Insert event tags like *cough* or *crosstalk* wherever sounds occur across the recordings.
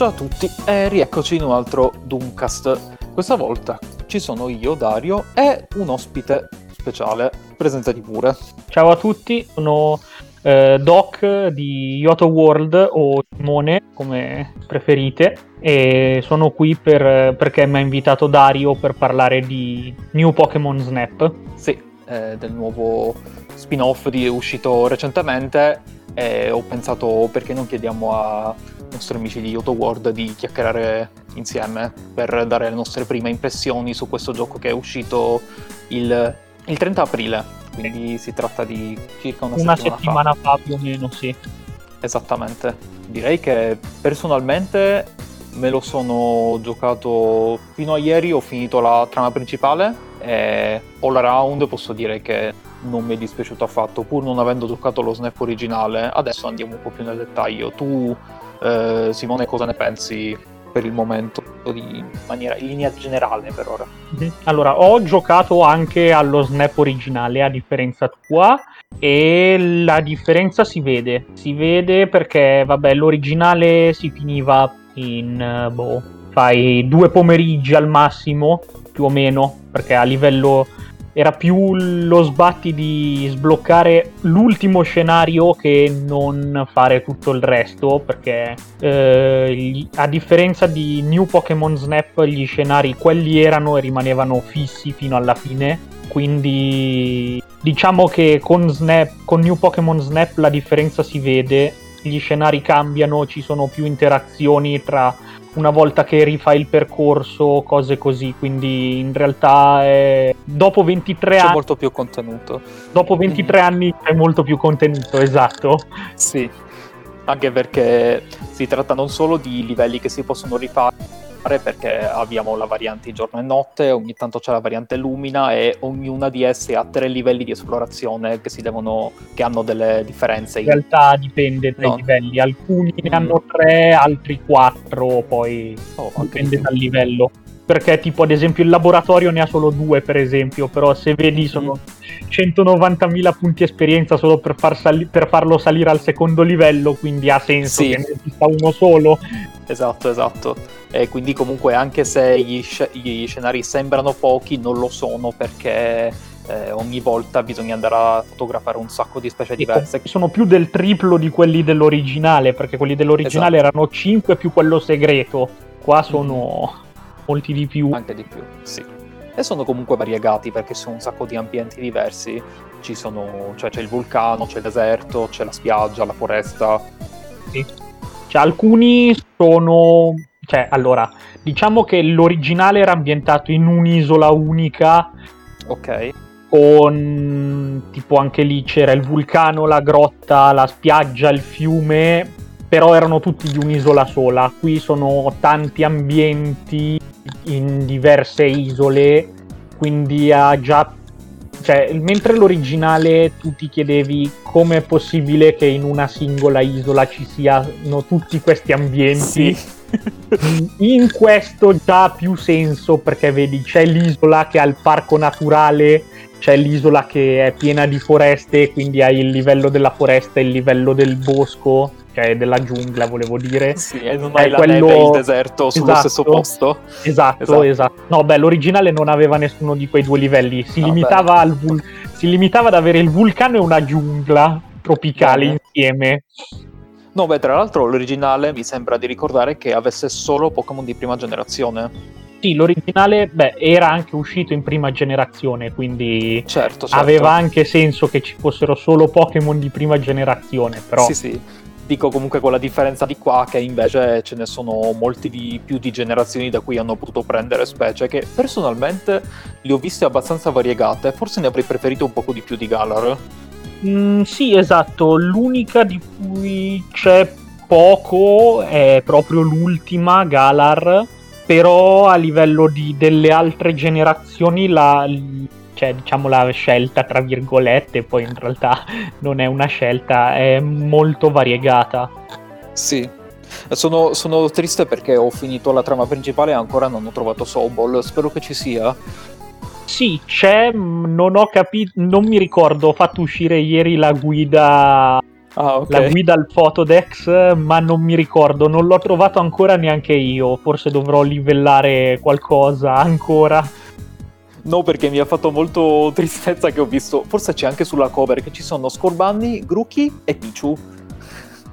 Ciao a tutti e rieccoci in un altro Doomcast. Questa volta ci sono io, Dario, e un ospite speciale. Presentati pure. Ciao a tutti, sono eh, Doc di Yoto World o Simone, come preferite, e sono qui per, perché mi ha invitato Dario per parlare di New Pokémon Snap. Sì, eh, del nuovo spin-off di, uscito recentemente e ho pensato perché non chiediamo ai nostri amici di Yoto World di chiacchierare insieme per dare le nostre prime impressioni su questo gioco che è uscito il, il 30 aprile, quindi si tratta di circa una, Una settimana, settimana fa più o meno, sì. Esattamente. Direi che personalmente me lo sono giocato fino a ieri, ho finito la trama principale e all around posso dire che non mi è dispiaciuto affatto, pur non avendo giocato lo snap originale. Adesso andiamo un po' più nel dettaglio. Tu, eh, Simone, cosa ne pensi per il momento, di maniera, in linea generale per ora? Mhm. Allora, ho giocato anche allo Snap originale, a differenza tua, e la differenza si vede. Si vede perché, vabbè, l'originale si finiva in, eh, boh, fai due pomeriggi al massimo, più o meno, perché a livello era più lo sbatti di sbloccare l'ultimo scenario che non fare tutto il resto perché eh, a differenza di New Pokémon Snap gli scenari quelli erano e rimanevano fissi fino alla fine quindi diciamo che con, Snap, con New Pokémon Snap la differenza si vede gli scenari cambiano ci sono più interazioni tra una volta che rifai il percorso, cose così. Quindi in realtà è... dopo 23 C'è anni. molto più contenuto. Dopo 23 anni c'è molto più contenuto, esatto. Sì, anche perché si tratta non solo di livelli che si possono rifare, perché abbiamo la variante giorno e notte, ogni tanto c'è la variante lumina e ognuna di esse ha tre livelli di esplorazione che, si devono, che hanno delle differenze. In realtà dipende dai No. livelli, alcuni ne Mm. hanno 3, altri 4, poi Oh, dipende dal livello. Perché tipo ad esempio il laboratorio ne ha solo due per esempio, però se vedi sono 190.000 punti esperienza solo per, far sali- per farlo salire al secondo livello, quindi ha senso Sì. che ne esista uno solo. Esatto, esatto. E quindi comunque anche se gli, sce- gli scenari sembrano pochi, non lo sono perché eh, ogni volta bisogna andare a fotografare un sacco di specie diverse. Sono più del triplo di quelli dell'originale, perché quelli dell'originale Esatto. erano 5 più quello segreto. Qua sono molti di più. Anche di più, sì. E sono comunque variegati perché sono un sacco di ambienti diversi. Ci sono, cioè c'è il vulcano, c'è il deserto, c'è la spiaggia, la foresta. Sì. Cioè, alcuni sono. Cioè, allora, diciamo che l'originale era ambientato in un'isola unica, Ok, con tipo anche lì c'era il vulcano, la grotta, la spiaggia, il fiume, però erano tutti di un'isola sola. Qui sono tanti ambienti in diverse isole, quindi ha già cioè, mentre l'originale tu ti chiedevi come è possibile che in una singola isola ci siano tutti questi ambienti. *laughs* In questo già ha più senso perché vedi c'è l'isola che ha il parco naturale, c'è l'isola che è piena di foreste, quindi hai il livello della foresta e il livello del bosco, cioè della giungla volevo dire. *laughs* sì, e non È hai la quello- neve e il deserto sullo Esatto. stesso posto. Esatto, Esatto. esatto, No, beh, l'originale non aveva nessuno di quei due livelli, si, Ah, limitava, al vul- si limitava ad avere il vulcano e una giungla tropicale Bene. insieme. No, beh, tra l'altro l'originale mi sembra di ricordare che avesse solo Pokémon di prima generazione. Sì, l'originale, beh, era anche uscito in prima generazione, quindi Certo, certo. aveva anche senso che ci fossero solo Pokémon di prima generazione, però Sì, sì. Dico comunque con la differenza di qua che invece ce ne sono molti di più di generazioni da cui hanno potuto prendere specie che personalmente le ho viste abbastanza variegate, forse ne avrei preferito un poco di più di Galar. Mm, sì, esatto, l'unica di cui c'è poco è proprio l'ultima, Galar, però a livello di, delle altre generazioni la, cioè, diciamo la scelta, tra virgolette, poi in realtà *laughs* non è una scelta, è molto variegata. Sì. Sono, sono triste perché ho finito la trama principale e ancora non ho trovato Sobol, spero che ci sia. Sì, c'è, mh, non ho capito, non mi ricordo, ho fatto uscire ieri la guida ah, okay. la guida al Photodex, ma non mi ricordo, non l'ho trovato ancora neanche io, forse dovrò livellare qualcosa ancora. No, perché mi ha fatto molto *laughs* tristezza che ho visto, forse c'è anche sulla cover, che ci sono Scorbunny, Grookey e Pichu.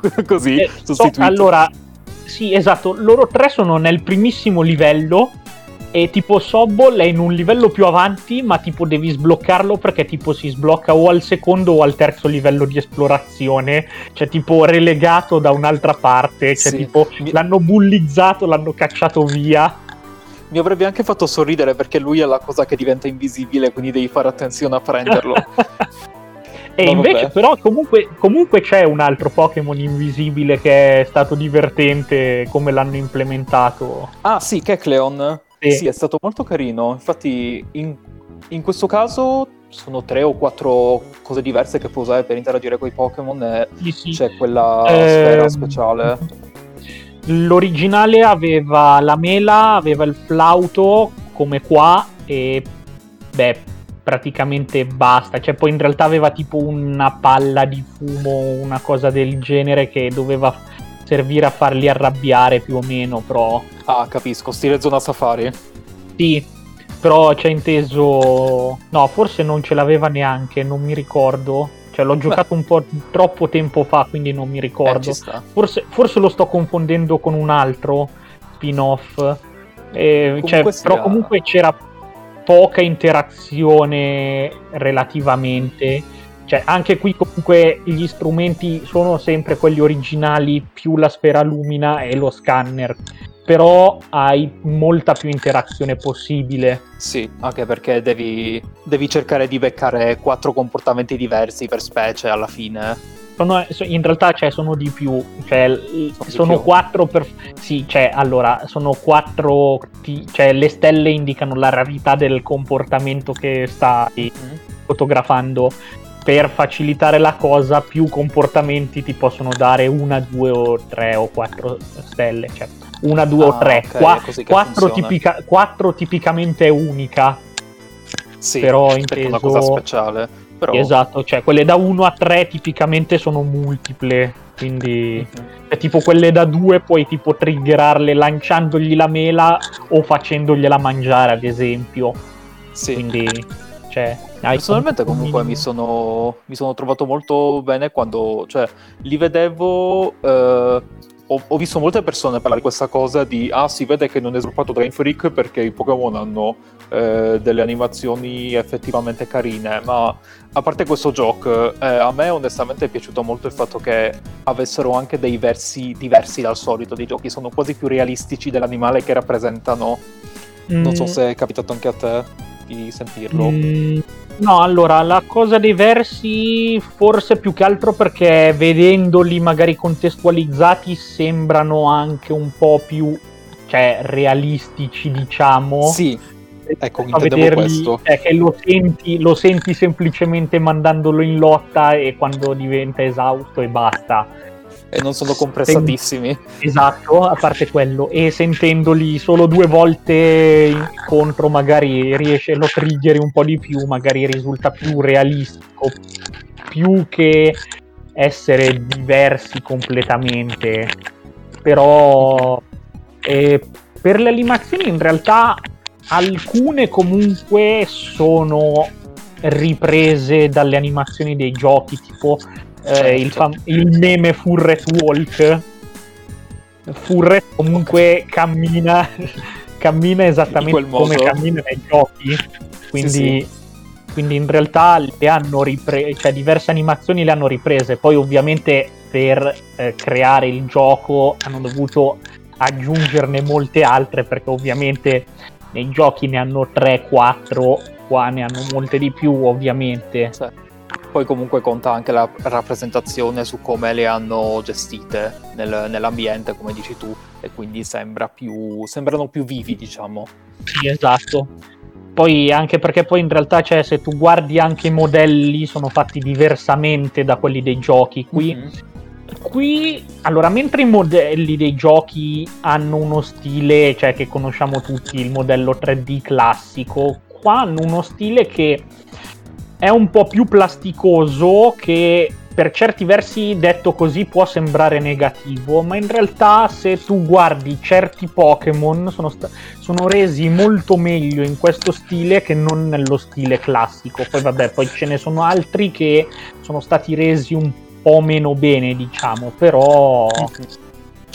*laughs* Così, eh, so, allora, sì, esatto, loro tre sono nel primissimo livello e tipo Sobol è in un livello più avanti, ma tipo devi sbloccarlo perché tipo si sblocca o al secondo o al terzo livello di esplorazione, cioè tipo relegato da un'altra parte, cioè sì. tipo l'hanno bullizzato, l'hanno cacciato via. Mi avrebbe anche fatto sorridere perché lui è la cosa che diventa invisibile, quindi devi fare attenzione a prenderlo. *laughs* E no, invece, vabbè. però, comunque, comunque, c'è un altro Pokémon invisibile che è stato divertente come l'hanno implementato. Ah, sì, Kecleon. Sì. sì, è stato molto carino. Infatti, in, in, questo caso sono tre o quattro cose diverse che puoi usare per interagire con i Pokémon. E sì, sì. c'è quella eh, sfera speciale. L'originale aveva la mela, aveva il flauto come qua e beh, praticamente basta. Cioè, poi in realtà aveva tipo una palla di fumo, una cosa del genere che doveva servire a farli arrabbiare più o meno, però... Ah, capisco, stile zona safari. Sì, però c'è inteso... No, forse non ce l'aveva neanche, non mi ricordo. Cioè, l'ho giocato Beh. un po' troppo tempo fa, quindi non mi ricordo. Eh, forse, forse, lo sto confondendo con un altro spin-off. Eh, cioè, però comunque c'era poca interazione relativamente cioè, anche qui comunque gli strumenti sono sempre quelli originali, più la sfera lumina e lo scanner. Però hai molta più interazione possibile. Sì, anche perché devi, devi cercare di beccare quattro comportamenti diversi per specie alla fine. Sono, in realtà cioè, sono di più, cioè, sono, sono più. quattro per... Sì, cioè, allora, sono quattro... Cioè, le stelle indicano la rarità del comportamento che stai mm-hmm. fotografando per facilitare la cosa più comportamenti ti possono dare una, due o tre o quattro stelle, cioè una, due ah, o tre, okay, Qua, quattro, tipica, quattro, tipicamente è unica. Sì, però inteso... è una cosa speciale. Però... Esatto, cioè quelle da 1 a 3 tipicamente sono multiple, quindi mm-hmm. tipo quelle da 2 puoi tipo triggerarle lanciandogli la mela o facendogliela mangiare ad esempio. Sì. Quindi cioè, Personalmente comunque mi sono, mi sono, trovato molto bene quando cioè, li vedevo... Eh, ho, ho, visto molte persone parlare di questa cosa di ah si vede che non è sviluppato Drain Freak perché i Pokémon hanno eh, delle animazioni effettivamente carine ma a parte questo gioco eh, a me onestamente è piaciuto molto il fatto che avessero anche dei versi diversi dal solito dei giochi sono quasi più realistici dell'animale che rappresentano mm. non so mm. se è capitato anche a te di sentirlo? Mm, no, allora, la cosa dei versi forse più che altro perché vedendoli magari contestualizzati sembrano anche un po' più cioè, realistici, diciamo. Sì. Ecco, a vederli, questo. È che lo senti, lo senti semplicemente mandandolo in lotta e quando diventa esausto e basta e non sono compressatissimi. Esatto, a parte quello. E sentendoli solo due volte contro, magari riesce, lo triggeri un po' di più, magari risulta più realistico, più che essere diversi completamente. Però eh, per le animazioni in realtà alcune comunque sono riprese dalle animazioni dei giochi, tipo eh, il, fam- il, meme Furret Walk. Furret comunque cammina, *laughs* cammina esattamente come cammina nei giochi. Quindi, sì, sì. quindi in realtà le hanno riprese, cioè diverse animazioni le hanno riprese. Poi ovviamente per eh, creare il gioco hanno dovuto aggiungerne molte altre perché ovviamente nei giochi ne hanno 3-4, qua ne hanno molte di più ovviamente. Sì poi comunque conta anche la rappresentazione su come le hanno gestite nel, nell'ambiente, come dici tu, e quindi sembra più, sembrano più vivi, diciamo. Sì, esatto. Poi anche perché poi in realtà, cioè, se tu guardi anche i modelli, sono fatti diversamente da quelli dei giochi. Qui, mm-hmm. qui allora, mentre i modelli dei giochi hanno uno stile, cioè che conosciamo tutti, il modello 3D classico, qua hanno uno stile che è un po' più plasticoso che per certi versi detto così può sembrare negativo, ma in realtà se tu guardi certi Pokémon sono, sta- sono, resi molto meglio in questo stile che non nello stile classico. Poi vabbè, poi ce ne sono altri che sono stati resi un po' meno bene, diciamo, però...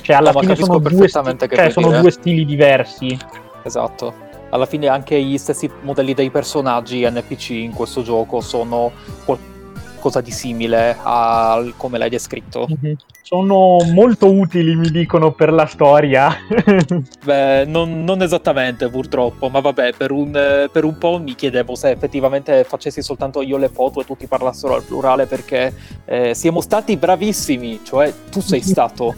Cioè, alla no, fine sono, due, sti- cioè, sono due stili diversi. Esatto alla fine anche gli stessi modelli dei personaggi NPC in questo gioco sono qualcosa di simile a come l'hai descritto. Mm-hmm. Sono molto utili, mi dicono, per la storia. *laughs* Beh, non, non, esattamente purtroppo, ma vabbè, per un, per un, po' mi chiedevo se effettivamente facessi soltanto io le foto e tutti parlassero al plurale perché eh, siamo stati bravissimi, cioè tu sei *laughs* stato.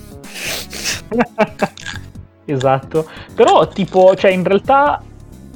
esatto, però tipo, cioè in realtà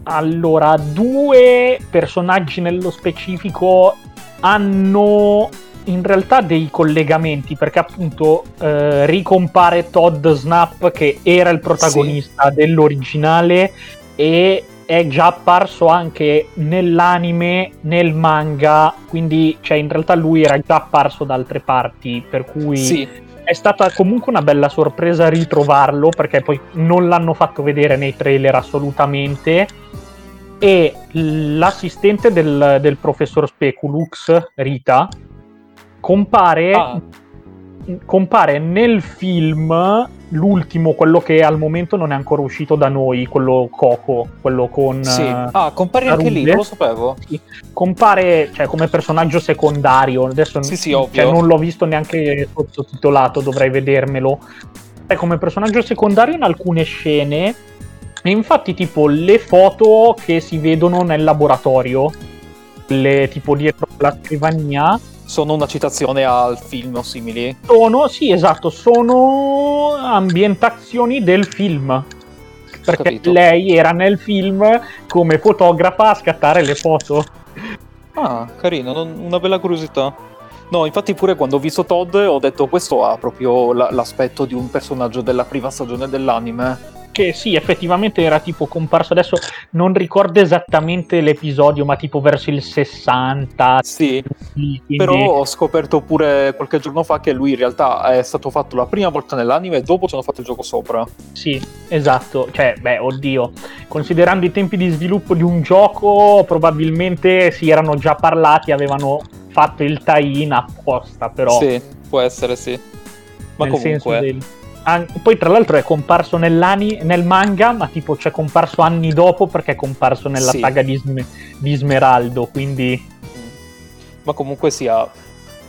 allora, due personaggi nello specifico hanno in realtà dei collegamenti perché appunto eh, ricompare Todd Snap che era il protagonista sì. dell'originale e è già apparso anche nell'anime, nel manga, quindi cioè, in realtà lui era già apparso da altre parti, per cui sì. è stata comunque una bella sorpresa ritrovarlo perché poi non l'hanno fatto vedere nei trailer assolutamente e l'assistente del, del professor Speculux, Rita, compare, ah. Compare nel film l'ultimo, quello che al momento non è ancora uscito da noi, quello Coco, quello con... Sì. Uh, ah, compare anche lì, non lo sapevo. Sì. Compare cioè, come personaggio secondario, adesso sì, sì, cioè, non l'ho visto neanche sottotitolato, dovrei vedermelo. È come personaggio secondario in alcune scene e infatti, tipo, le foto che si vedono nel laboratorio, le tipo dietro la scrivania, sono una citazione al film o simili? Sono, sì, esatto, sono ambientazioni del film. Perché Capito. lei era nel film come fotografa a scattare le foto. Ah, carino, non, una bella curiosità. No, infatti pure quando ho visto Todd ho detto questo ha proprio l'aspetto di un personaggio della prima stagione dell'anime che sì, effettivamente era tipo comparso adesso, non ricordo esattamente l'episodio, ma tipo verso il 60. Sì, quindi... però ho scoperto pure qualche giorno fa che lui in realtà è stato fatto la prima volta nell'anime e dopo ci hanno fatto il gioco sopra. Sì, esatto, cioè, beh, oddio, considerando i tempi di sviluppo di un gioco, probabilmente si erano già parlati, avevano fatto il tie-in apposta, però... Sì, può essere sì. Ma Nel comunque... Del An- poi tra l'altro è comparso nel manga, ma tipo c'è comparso anni dopo perché è comparso nella sì. saga di, Sm- di Smeraldo, quindi... Ma comunque sia,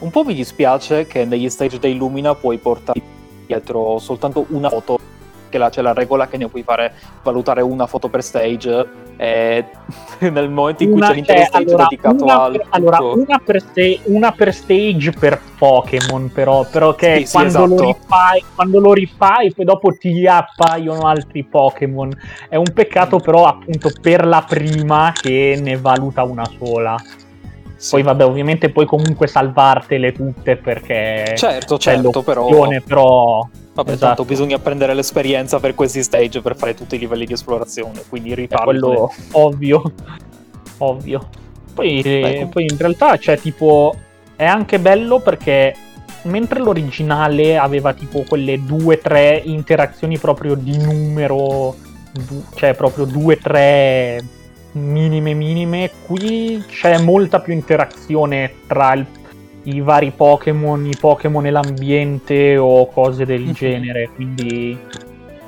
un po' mi dispiace che negli stage dei Lumina puoi portare dietro soltanto una foto che là c'è la regola che ne puoi fare valutare una foto per stage e *laughs* nel momento in cui una, c'è l'intero cioè, stage allora, dedicato una, al allora una per, sta- una per, stage per Pokémon però, però che sì, quando, sì, esatto. lo rifai, quando lo rifai poi dopo ti appaiono altri Pokémon è un peccato però appunto per la prima che ne valuta una sola sì. Poi vabbè, ovviamente puoi comunque salvartele tutte perché certo, certo, però... però Vabbè, esatto. tanto bisogna prendere l'esperienza per questi stage per fare tutti i livelli di esplorazione, quindi rifarli. quello ovvio, *laughs* ovvio. Poi, eh, poi in realtà c'è tipo... È anche bello perché mentre l'originale aveva tipo quelle due o tre interazioni proprio di numero, cioè proprio due o tre minime minime, qui c'è molta più interazione tra il i vari Pokémon, i Pokémon e l'ambiente o cose del mhm. genere, quindi...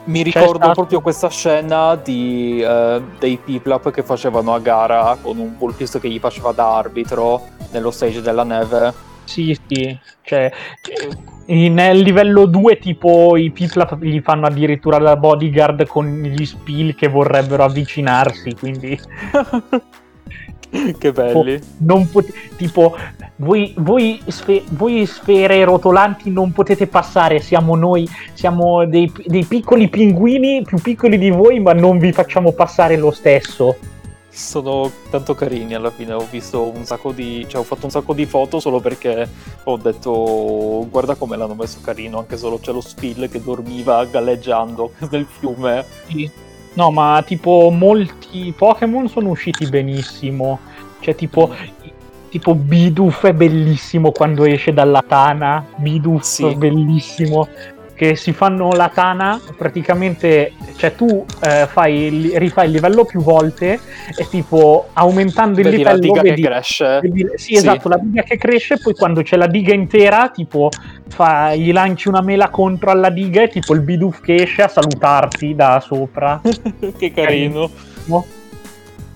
Mi ricordo stato... proprio questa scena di, uh, dei Piplap che facevano a gara con un Vulpix che gli faceva da arbitro nello stage della neve. Sì, sì, cioè nel livello 2 tipo i Piplap gli fanno addirittura la bodyguard con gli spill che vorrebbero avvicinarsi, quindi... *laughs* *laughs* che belli. Pot- tipo, voi, voi, sfe- voi, sfere rotolanti non potete passare, siamo noi, siamo dei, dei, piccoli pinguini più piccoli di voi, ma non vi facciamo passare lo stesso. Sono tanto carini alla fine, ho visto un sacco di. cioè ho fatto un sacco di foto solo perché ho detto guarda come l'hanno messo carino, anche solo c'è lo spill che dormiva galleggiando *laughs* nel fiume. Sì. No, ma tipo molti Pokémon sono usciti benissimo. Cioè, tipo, tipo Bidoof è bellissimo quando esce dalla tana. Bidoof Sì. è bellissimo. Che si fanno la tana, praticamente, cioè tu eh, fai, il- rifai il livello più volte e tipo aumentando il Vedi la livello diga vedi, che cresce. vedi- sì, Sì. esatto, la diga che cresce, poi quando c'è la diga intera, tipo fa- gli lanci una mela contro alla diga e tipo il bidoof che esce a salutarti da sopra. *laughs* che carino.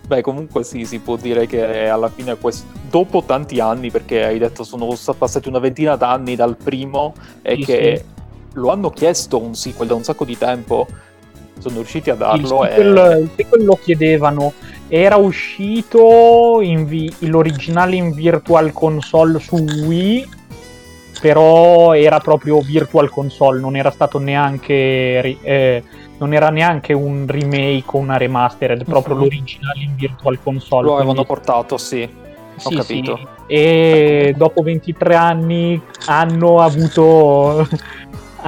Beh, comunque sì, si può dire che alla fine, quest- dopo tanti anni, perché hai detto sono passati una ventina d'anni dal primo, e Sì, che lo hanno chiesto un sequel da un sacco di tempo, sono riusciti a Il darlo. e... sequel, il sequel lo chiedevano. Era uscito in vi- l'originale in Virtual Console su Wii, però era proprio Virtual Console, non era stato neanche eh, non era neanche un remake o una remastered, proprio Mhm. l'originale in Virtual Console. Lo avevano quindi- portato, sì. Ho sì, capito. sì. E dopo 23 anni hanno avuto.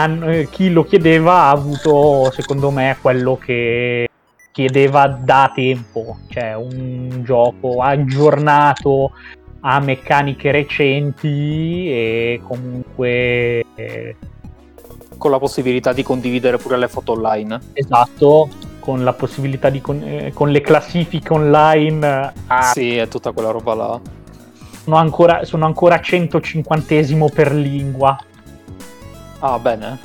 Eh, chi lo chiedeva ha avuto, secondo me, quello che chiedeva da tempo. Cioè, un gioco aggiornato a meccaniche recenti e comunque. eh, Con la possibilità di condividere pure le foto online. esatto. Con la possibilità di. con, eh, con le classifiche online. a Sì, è tutta quella roba là. sono ancora, sono ancora 150 per lingua. Ah, bene.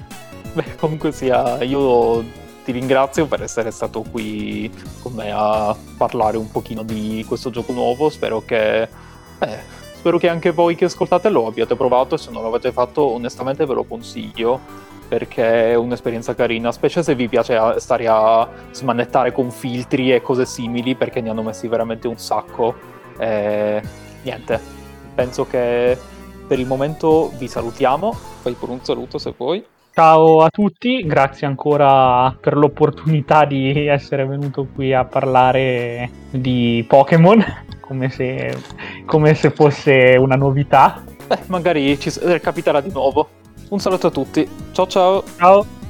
Beh, comunque sia, io ti ringrazio per essere stato qui con me a parlare un pochino di questo gioco nuovo. Spero che, eh, spero che anche voi che ascoltate lo abbiate provato e se non l'avete fatto, onestamente ve lo consiglio perché è un'esperienza carina, specie se vi piace stare a smanettare con filtri e cose simili, perché ne hanno messi veramente un sacco. E niente, penso che per il momento vi salutiamo. Fai pure un saluto se vuoi. Ciao a tutti, grazie ancora per l'opportunità di essere venuto qui a parlare di Pokémon, *laughs* come se, come se fosse una novità. Beh, magari ci capiterà di nuovo. Un saluto a tutti. Ciao ciao. Ciao!